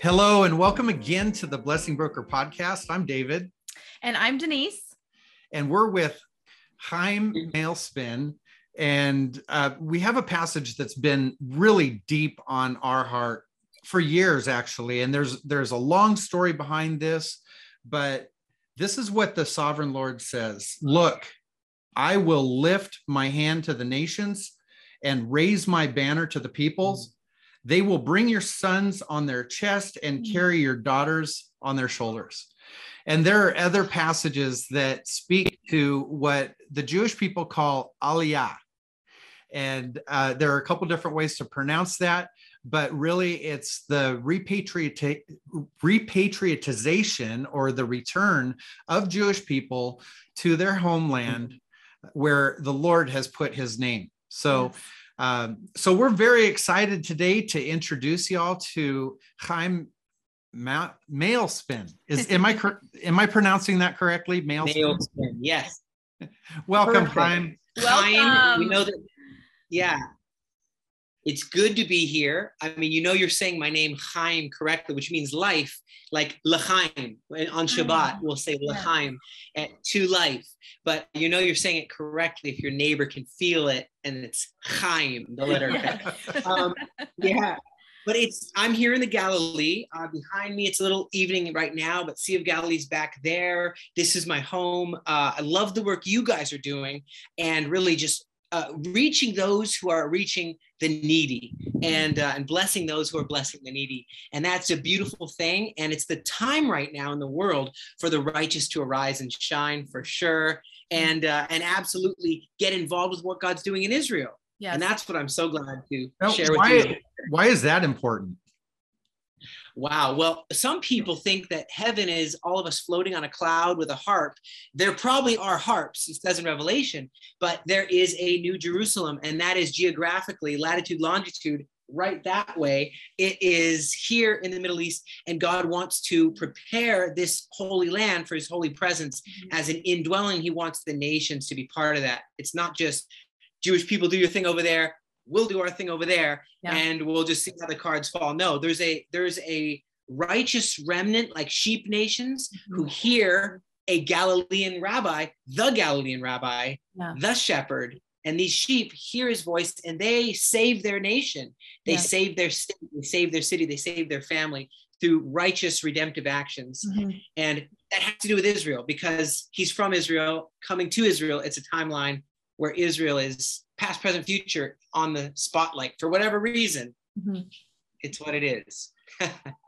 Hello, and welcome again to the Blessing Broker podcast. I'm David. And I'm Denise. And we're with Chaim Malespin. And uh, we have a passage that's been really deep on our heart for years, actually. And there's there's a long story behind this, but this is what the sovereign Lord says Look, I will lift my hand to the nations and raise my banner to the peoples. They will bring your sons on their chest and mm. carry your daughters on their shoulders. And there are other passages that speak to what the Jewish people call aliyah. And uh, there are a couple different ways to pronounce that, but really it's the repatriate, repatriatization or the return of Jewish people to their homeland where the Lord has put his name. So, yes um, so we're very excited today to introduce y'all to Chaim Ma- Malespin. Is am I am I pronouncing that correctly? Malespin. Malespin yes. Welcome, Chaim. Welcome. We know that. Yeah, it's good to be here. I mean, you know, you're saying my name Chaim correctly, which means life, like L'chaim. On Shabbat, mm. we'll say L'chaim, yeah. to life. But you know, you're saying it correctly if your neighbor can feel it, and it's Chaim, the letter. Yeah. um, yeah. But it's I'm here in the Galilee. Uh, behind me, it's a little evening right now, but Sea of Galilee's back there. This is my home. Uh, I love the work you guys are doing, and really just uh, reaching those who are reaching the needy and uh, and blessing those who are blessing the needy. And that's a beautiful thing. And it's the time right now in the world for the righteous to arise and shine for sure and uh, and absolutely get involved with what god's doing in israel. Yes. and that's what i'm so glad to now, share with why, you. why is that important Wow. Well, some people think that heaven is all of us floating on a cloud with a harp. There probably are harps, it says in Revelation, but there is a new Jerusalem, and that is geographically, latitude, longitude, right that way. It is here in the Middle East, and God wants to prepare this holy land for his holy presence mm-hmm. as an indwelling. He wants the nations to be part of that. It's not just Jewish people do your thing over there we'll do our thing over there yeah. and we'll just see how the cards fall. No, there's a there's a righteous remnant like sheep nations mm-hmm. who hear a Galilean rabbi, the Galilean rabbi, yeah. the shepherd, and these sheep hear his voice and they save their nation. They yeah. save their city, they save their city, they save their family through righteous redemptive actions. Mm-hmm. And that has to do with Israel because he's from Israel, coming to Israel. It's a timeline where Israel is past, present, future on the spotlight for whatever reason. Mm-hmm. It's what it is.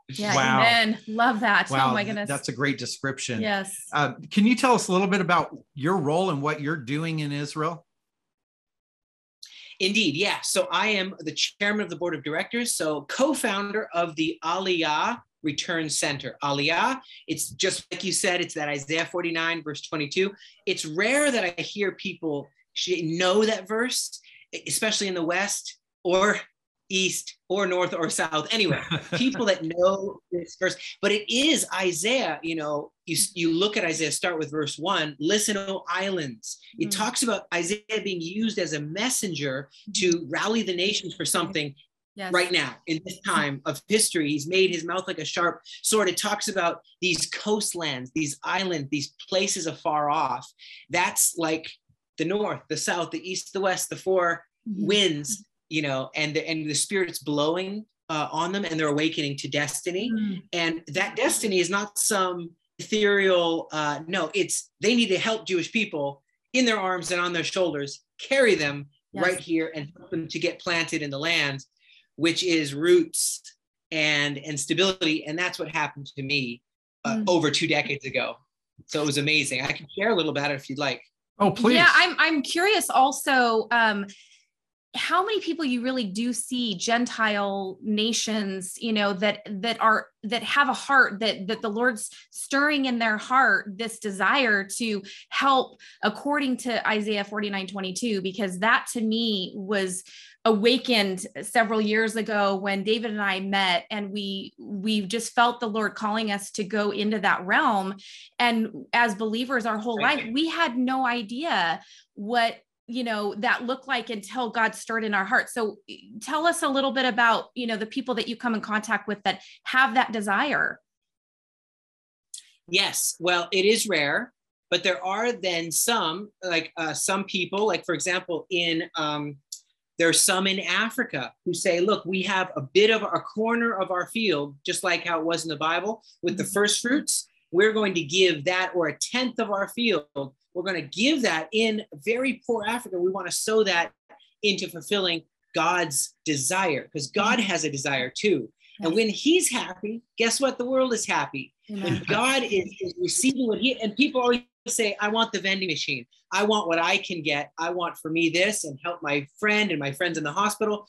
yeah, wow. amen. Love that. Oh wow, oh my goodness. That's a great description. Yes. Uh, can you tell us a little bit about your role and what you're doing in Israel? Indeed, yeah. So I am the chairman of the board of directors, so co-founder of the Aliyah Return Center. Aliyah, it's just like you said, it's that Isaiah 49, verse 22. It's rare that I hear people know that verse, especially in the West or East or North or South. Anyway, people that know this verse, but it is Isaiah. You know, you, you look at Isaiah, start with verse one listen, O islands. It mm. talks about Isaiah being used as a messenger to rally the nations for something. Yes. Right now, in this time of history, he's made his mouth like a sharp sword. It talks about these coastlands, these islands, these places afar off. That's like the north, the south, the east, the west, the 4 mm-hmm. winds, you know, and the, and the spirit's blowing uh, on them and they're awakening to destiny. Mm-hmm. And that destiny is not some ethereal, uh, no, it's they need to help Jewish people in their arms and on their shoulders, carry them yes. right here and help them to get planted in the land, which is roots and and stability. And that's what happened to me uh, mm-hmm. over two decades ago. So it was amazing. I can share a little about it if you'd like. Oh, please. Yeah, I'm I'm curious also um how many people you really do see gentile nations you know that that are that have a heart that that the lord's stirring in their heart this desire to help according to isaiah 49 22 because that to me was awakened several years ago when David and I met and we we just felt the Lord calling us to go into that realm. And as believers our whole life we had no idea what you know that look like until god stirred in our hearts so tell us a little bit about you know the people that you come in contact with that have that desire. Yes. Well it is rare but there are then some like uh, some people like for example in um, there's some in africa who say look we have a bit of a corner of our field just like how it was in the bible with the first fruits. We're going to give that or a tenth of our field we're going to give that in very poor Africa. We want to sow that into fulfilling God's desire because God mm-hmm. has a desire too. And when He's happy, guess what? The world is happy. When God is, is receiving what He and people always say, I want the vending machine. I want what I can get. I want for me this and help my friend and my friends in the hospital.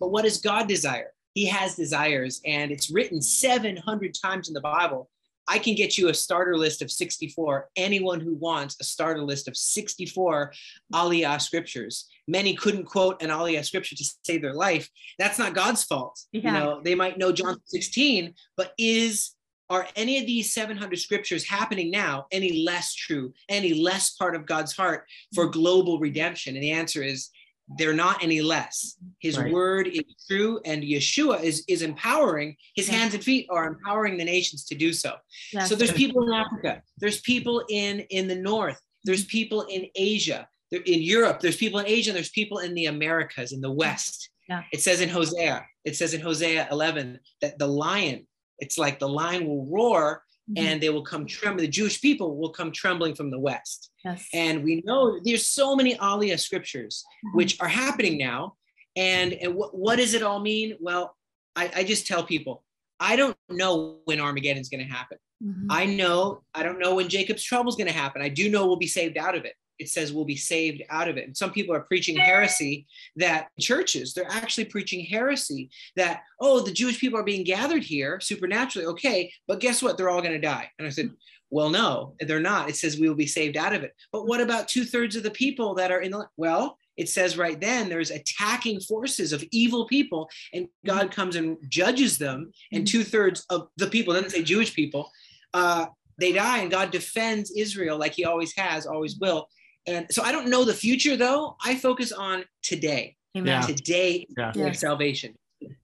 But what does God desire? He has desires, and it's written 700 times in the Bible I can get you a starter list of 64. Anyone who wants a starter list of 64 Aliyah scriptures. Many couldn't quote an Aliyah scripture to save their life. That's not God's fault. Yeah. You know, they might know John 16, but is are any of these 700 scriptures happening now any less true, any less part of God's heart for mm-hmm. global redemption? And the answer is they're not any less. His right. word is true, and Yeshua is is empowering. His yeah. hands and feet are empowering the nations to do so. That's so there's people in Africa. There's people in in the north. There's people in Asia. There, in Europe. There's people in Asia. There's people in the Americas, in the West. Yeah. It says in Hosea. It says in Hosea 11 that the lion. It's like the lion will roar mm-hmm. and they will come trembling. The Jewish people will come trembling from the west. Yes. And we know there's so many Aliyah scriptures mm-hmm. which are happening now. And, and what, what does it all mean? Well, I, I just tell people, I don't know when Armageddon is going to happen. Mm-hmm. I know, I don't know when Jacob's trouble is going to happen. I do know we'll be saved out of it it says we'll be saved out of it. And some people are preaching heresy that churches, they're actually preaching heresy that, oh, the Jewish people are being gathered here supernaturally. Okay, but guess what? They're all going to die. And I said, well, no, they're not. It says we will be saved out of it. But what about two thirds of the people that are in the, well, it says right then there's attacking forces of evil people and God comes and judges them. And mm-hmm. two thirds of the people, doesn't say Jewish people, uh, they die and God defends Israel like he always has, always will. And so I don't know the future though. I focus on today. Amen. Today yeah. yes. salvation.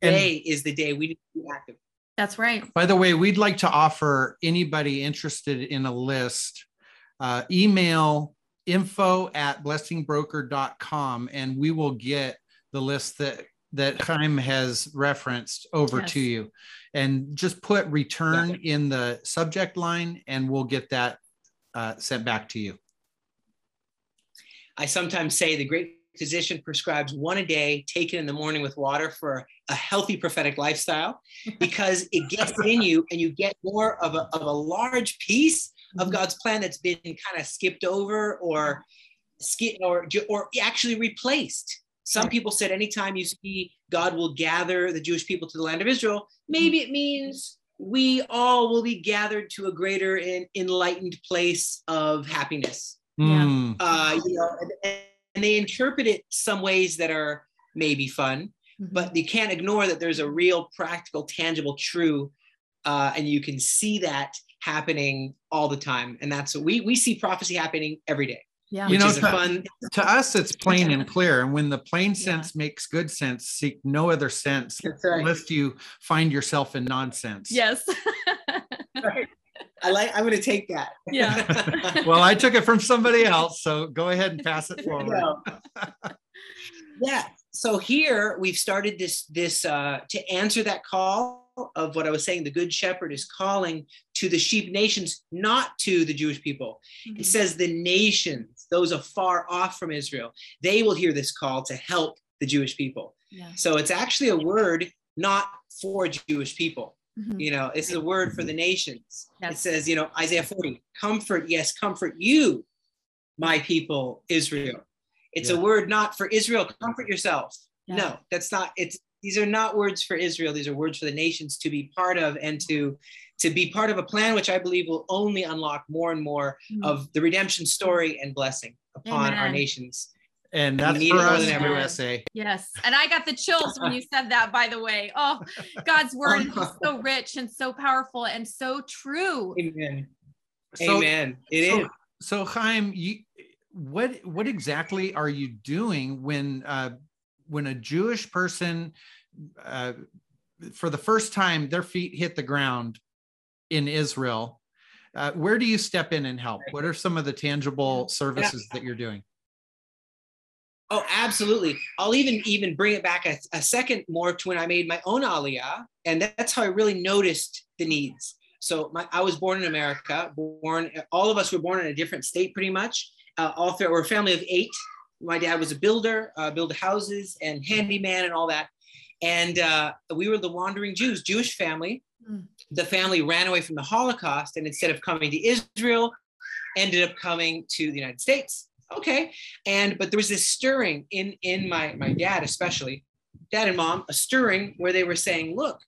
Today and, is the day we need to be active. That's right. By the way, we'd like to offer anybody interested in a list, uh, email info at blessingbroker.com and we will get the list that that Chaim has referenced over yes. to you. And just put return yeah. in the subject line and we'll get that uh, sent back to you. I sometimes say the great physician prescribes one a day taken in the morning with water for a healthy prophetic lifestyle because it gets in you and you get more of a, of a large piece of mm-hmm. God's plan that's been kind of skipped over or or or actually replaced. Some people said anytime you see God will gather the Jewish people to the land of Israel, maybe it means we all will be gathered to a greater and enlightened place of happiness Mm. Uh, you know, and, and, they interpret it some ways that are maybe fun, mm-hmm. but you can't ignore that there's a real, practical, tangible, true, uh, and you can see that happening all the time. And that's what we we see prophecy happening every day. Yeah. You know, to, fun... to us, it's plain and clear. And when the plain sense yeah. makes good sense, seek no other sense right. lest you find yourself in nonsense. Yes. right. I like. I'm going to take that. Yeah. well, I took it from somebody else, so go ahead and pass it forward. yeah. So here we've started this this uh, to answer that call of what I was saying. The Good Shepherd is calling to the sheep nations, not to the Jewish people. Mm-hmm. It says the nations, those afar off from Israel, they will hear this call to help the Jewish people. Yeah. So it's actually a word not for Jewish people. Mm-hmm. You know, it's a word for the nations. Yes. It says, you know, Isaiah 40, comfort, yes, comfort you, my people, Israel. It's yeah. a word not for Israel, comfort yourself. Yeah. No, that's not, it's, these are not words for Israel. These are words for the nations to be part of and to, to be part of a plan, which I believe will only unlock more and more mm-hmm. of the redemption story and blessing upon Amen. our nations and that's for us USA. Yes, and I got the chills when you said that. By the way, oh, God's word is so rich and so powerful and so true. Amen. So, Amen. It so, is. so, Chaim, you, what what exactly are you doing when uh, when a Jewish person uh, for the first time their feet hit the ground in Israel? Uh, where do you step in and help? What are some of the tangible services yeah. that you're doing? Oh, absolutely. I'll even even bring it back a, a, second more to when I made my own aliyah, and that's how I really noticed the needs. So my, I was born in America. Born, all of us were born in a different state, pretty much. Uh, all three, we're a family of eight. My dad was a builder, uh, build houses and handyman and all that. And uh, we were the wandering Jews, Jewish family. Mm. The family ran away from the Holocaust, and instead of coming to Israel, ended up coming to the United States okay. And but there was this stirring in in my my dad especially dad and mom a stirring where they were saying look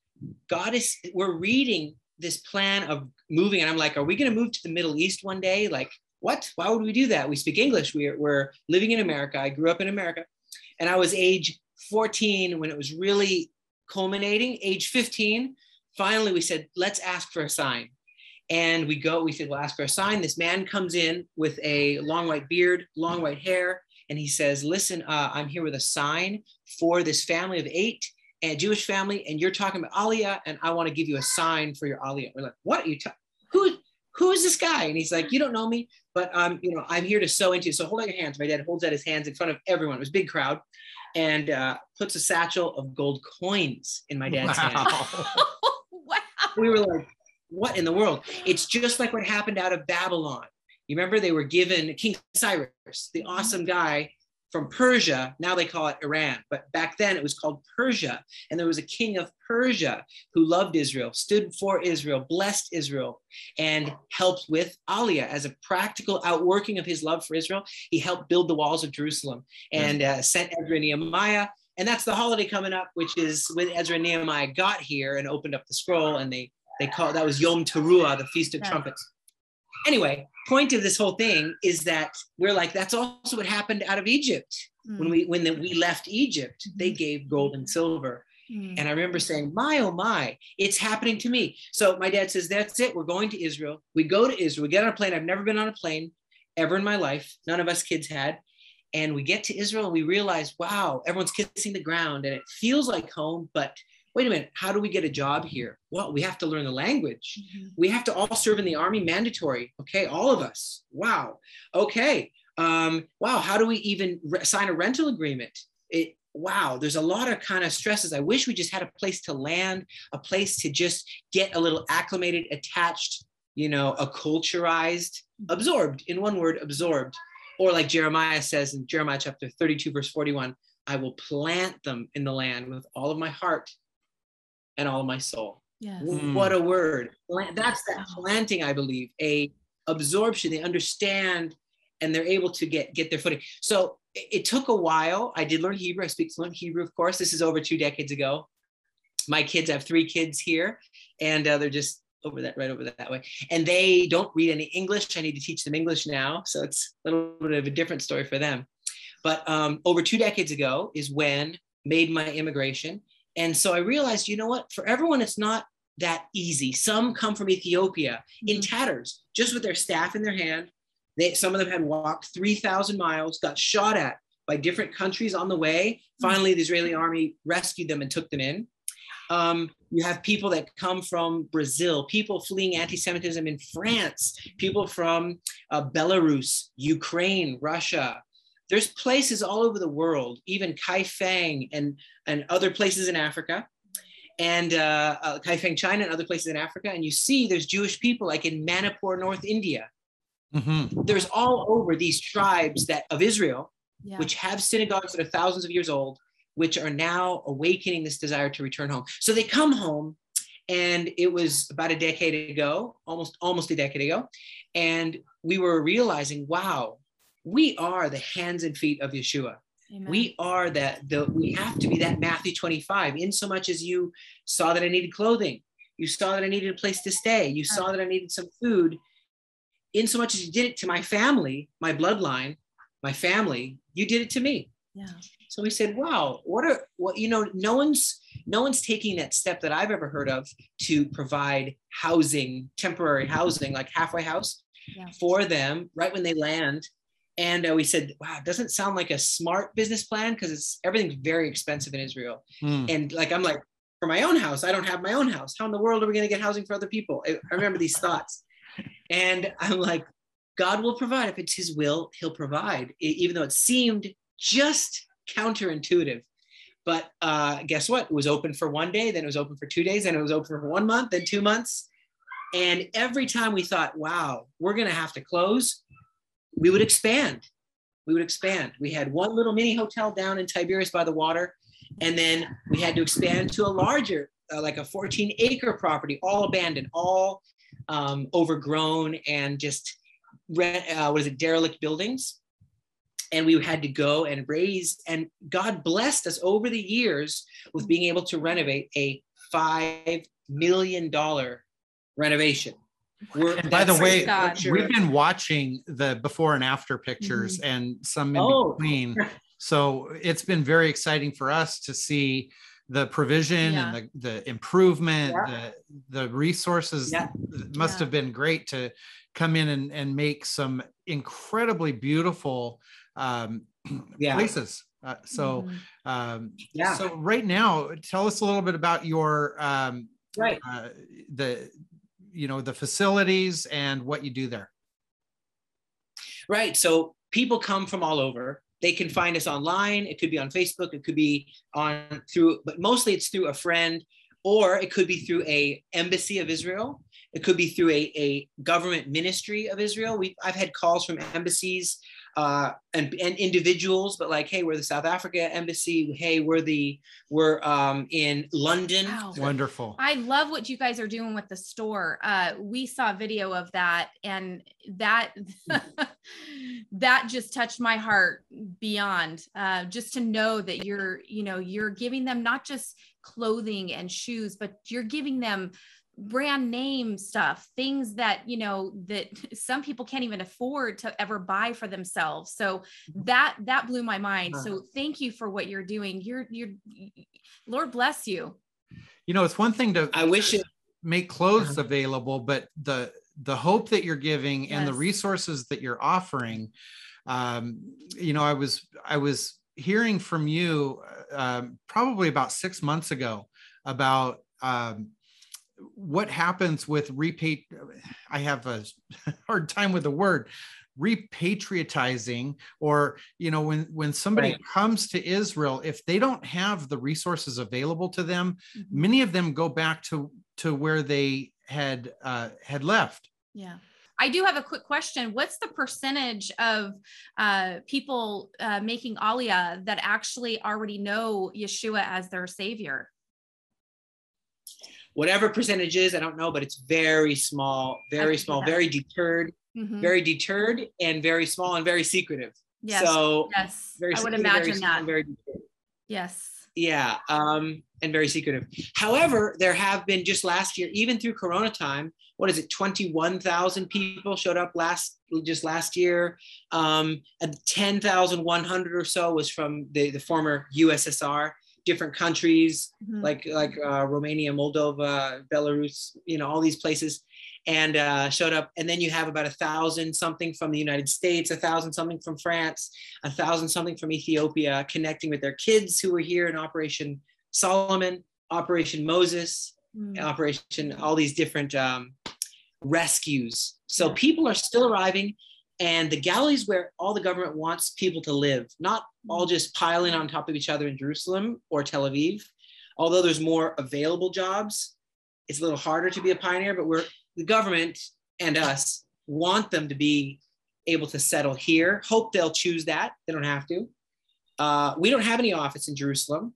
god is we're reading this plan of moving. And i'm like are we going to move to the middle east one day? Like what? Why would we do that? We speak english. We're, we're living in america. I grew up in america. And i was age 14 when it was really culminating. Age 15 finally we said let's ask for a sign and we go, we said, we'll ask for a sign. This man comes in with a long white beard, long white hair, and he says, Listen, uh, I'm here with a sign for this family of eight, a Jewish family, and you're talking about Aliyah, and I want to give you a sign for your Aliyah. We're like, What are you talking? Who, who is this guy? And he's like, You don't know me, but um, you know, I'm here to sow into. You. So hold out your hands. My dad holds out his hands in front of everyone. It was a big crowd, and uh, puts a satchel of gold coins in my dad's wow. hand. wow. We were like, what in the world? It's just like what happened out of Babylon. You remember they were given King Cyrus, the mm-hmm. awesome guy from Persia. Now they call it Iran, but back then it was called Persia. And there was a king of Persia who loved Israel, stood for Israel, blessed Israel, and helped with Aliyah as a practical outworking of his love for Israel. He helped build the walls of Jerusalem and uh, sent Ezra and Nehemiah. And that's the holiday coming up, which is when Ezra and Nehemiah got here and opened up the scroll and they they call that was Yom Teruah, the Feast of Trumpets. Anyway, point of this whole thing is that we're like that's also what happened out of Egypt mm. when we when the, we left Egypt. Mm-hmm. They gave gold and silver. Mm. And I remember saying, my, oh my, it's happening to me. So my dad says, that's it. We're going to Israel. We go to Israel. We get on a plane. I've never been on a plane ever in my life. None of us kids had. And we get to Israel and we realize, wow, everyone's kissing the ground and it feels like home, but wait a minute, how do we get a job here? Well, we have to learn the language. Mm-hmm. We have to all serve in the army mandatory. Okay, all of us. Wow. Okay. Um, wow, how do we even re- sign a rental agreement? It, wow, there's a lot of kind of stresses. I wish we just had a place to land, a place to just get a little acclimated, attached, you know, acculturized, mm-hmm. absorbed, in one word, absorbed. Or like Jeremiah says in Jeremiah chapter 32, verse 41, I will plant them in the land with all of my heart and all my soul. Yes. Mm. What a word. That's that planting, I believe, a absorption. They understand and they're able to get get their footing. So it, it took a while. I did learn Hebrew. I speak fluent Hebrew, of course. This is over two decades ago. My kids I have three kids here, and uh, they're just over that right over that way and they don't read any english i need to teach them english now so it's a little bit of a different story for them but um, over two decades ago is when made my immigration and so I realized, you know what? For everyone, it's not that easy. Some come from Ethiopia in mm-hmm. tatters, just with their staff in their hand. They, some of them had walked 3,000 miles, got shot at by different countries on the way. Mm-hmm. Finally, the Israeli army rescued them and took them in. Um, you have people that come from Brazil, people fleeing anti Semitism in France, people from uh, Belarus, Ukraine, Russia, there's places all over the world, even Kaifeng and, and other places in Africa, and uh, uh, Kaifeng, China, and other places in Africa. And you see there's Jewish people like in Manipur, North India. Mm-hmm. There's all over these tribes that of Israel, yeah. which have synagogues that are thousands of years old, which are now awakening this desire to return home. So they come home, and it was about a decade ago, almost almost a decade ago, and we were realizing, wow, we are the hands and feet of Yeshua. Amen. We are that the we have to be that Matthew 25, in so much as you saw that I needed clothing, you saw that I needed a place to stay, you saw that I needed some food, in so much as you did it to my family, my bloodline, my family, you did it to me. Yeah. So we said, wow, what are what you know, no one's no one's taking that step that I've ever heard of to provide housing, temporary housing, like halfway house yeah. for them right when they land And uh, we said, wow, it doesn't sound like a smart business plan because it's everything's very expensive in Israel. Mm. And like, I'm like, for my own house, I don't have my own house. How in the world are we going to get housing for other people? I, I remember these thoughts. And I'm like, God will provide. If it's his will, he'll provide, e- even though it seemed just counterintuitive. But uh, guess what? It was open for one day, then it was open for two days, then it was open for one month, then two months. And every time we thought, wow, we're going to have to close, we would expand. We would expand. We had one little mini hotel down in Tiberias by the water, and then we had to expand to a larger, uh, like a 14 acre property, all abandoned, all um, overgrown, and just rent, uh, what is it, derelict buildings. And we had to go and raise, and God blessed us over the years with being able to renovate a $5 million renovation. We're, And by the way, God. We've been watching the before and after pictures and some in Oh. between. So it's been very exciting for us to see the provision and the, the improvement, Yeah. the, the resources Yeah. Must Yeah. have been great to come in and, and make some incredibly beautiful um, Yeah. places. Uh, so, Mhm. um, Yeah. so right now, tell us a little bit about your um, right. uh, the you know the facilities and what you do there. Right. So people come from all over. They can mm-hmm. find us online. It could be on Facebook. It could be on through, but mostly it's through a friend, or it could be through a embassy of Israel. It could be through a, a government ministry of Israel. We I've had calls from embassies uh, and, and individuals, but like, hey, we're the South Africa embassy. Hey, we're the we're um, in London. Wow. Wonderful. I love what you guys are doing with the store. Uh, we saw a video of that, and that that just touched my heart beyond. Uh, just to know that you're, you know, you're giving them not just clothing and shoes, but you're giving them brand name stuff things that you know that some people can't even afford to ever buy for themselves. So that that blew my mind. So thank you for what you're doing. You're you're lord bless you. You know, it's one thing to I wish it. make clothes available, but the the hope that you're giving and the resources that you're offering. Um, you know, I was I was hearing from you um, probably about six months ago about um, what happens with repay. I have a hard time with the word repatriatizing or you know when when somebody Right. comes to israel if they don't have the resources available to them Mhm. many of them go back to to where they had uh, had left Yeah. I do have a quick question. What's the percentage of uh, people uh, making Aliyah that actually already know Yeshua as their savior? Whatever percentage is, I don't know, but it's very small, very small, very deterred, Mhm. very deterred, and very small and very secretive. Yes. So yes. I would imagine small, that. Very deterred. yes. Yeah, um, and very secretive. However, there have been just last year, even through Corona time, what is it? Twenty-one thousand people showed up last just last year. Um, and ten thousand one hundred or so was from the the former USSR, different countries Mhm. like like uh, Romania, Moldova, Belarus, you know, all these places, and uh, showed up. And then you have about a thousand something from the United States, a thousand something from France, a thousand something from Ethiopia, connecting with their kids who were here in Operation Solomon, Operation Moses, Mm. Operation, all these different um, rescues. So people are still arriving. And the Galilee's where all the government wants people to live, not all just piling on top of each other in Jerusalem or Tel Aviv. Although there's more available jobs, it's a little harder to be a pioneer, but we're the government and us want them to be able to settle here. Hope they'll choose that. They don't have to. Uh, we don't have any office in Jerusalem,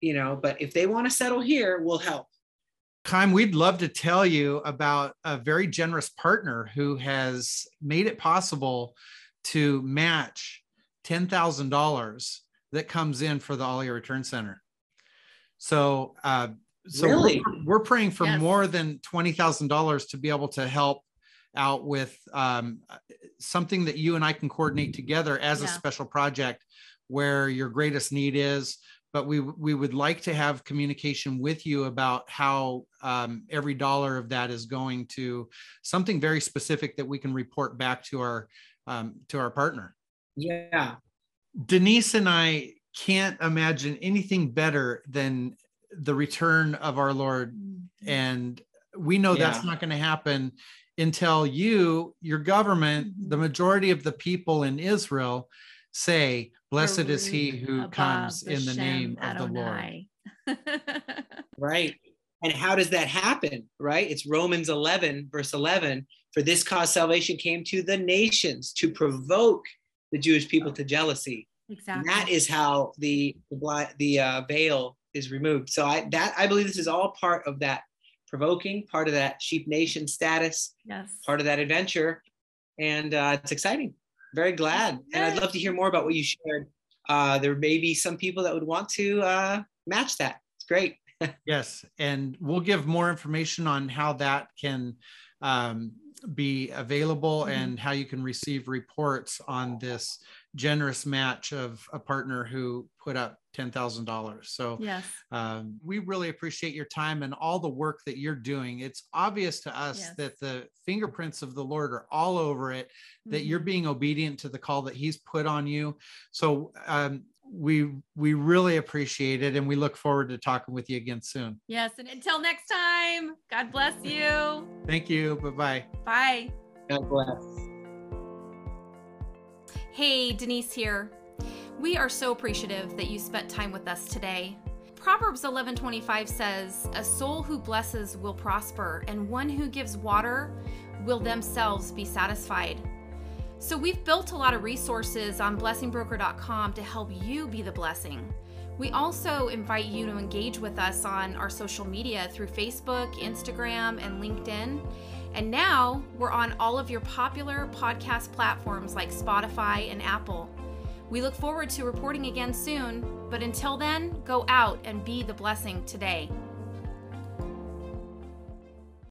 you know, but if they want to settle here, we'll help. Chaim, we'd love to tell you about a very generous partner who has made it possible to match $10,000 that comes in for the Aliyah Return Center. So, uh, so we're- we're, praying for Yes. more than $20,000 to be able to help out with um, something that you and I can coordinate together as a special project where your greatest need is but we we would like to have communication with you about how um, every dollar of that is going to something very specific that we can report back to our um, to our partner. Yeah. Denise and I can't imagine anything better than the return of our Lord. Mm-hmm. And we know Yeah. that's not going to happen until you, your government, the majority of the people in Israel say, Blessed is he who Above comes in the Shem name of the Lord. Right. And how does that happen? Right. It's Romans 11, verse 11. For this cause salvation came to the nations to provoke the Jewish people to jealousy. And exactly. that is how the the, the uh, veil is removed. So I that I believe this is all part of that provoking, part of that sheep nation status, yes. part of that adventure, and uh, it's exciting. Very glad, and I'd love to hear more about what you shared. Uh, there may be some people that would want to uh, match that. It's great. Yes, and we'll give more information on how that can um, be available Mhm. and how you can receive reports on this generous match of a partner who put up ten thousand dollars. So Yes. um, we really appreciate your time and all the work that you're doing. It's obvious to us Yes. that the fingerprints of the Lord are all over it. That you're Mhm. being obedient to the call that He's put on you. So um, we we really appreciate it, and we look forward to talking with you again soon. Yes. And until next time, God bless you. Thank you. Bye bye. Bye. God bless. Hey, Denise here. We are so appreciative that you spent time with us today. Proverbs 11:25 says, "A soul who blesses will prosper, and one who gives water will themselves be satisfied." So we've built a lot of resources on blessingbroker.com to help you be the blessing. We also invite you to engage with us on our social media through Facebook, Instagram, and LinkedIn. And now we're on all of your popular podcast platforms like Spotify and Apple. We look forward to reporting again soon, but until then, go out and be the blessing today.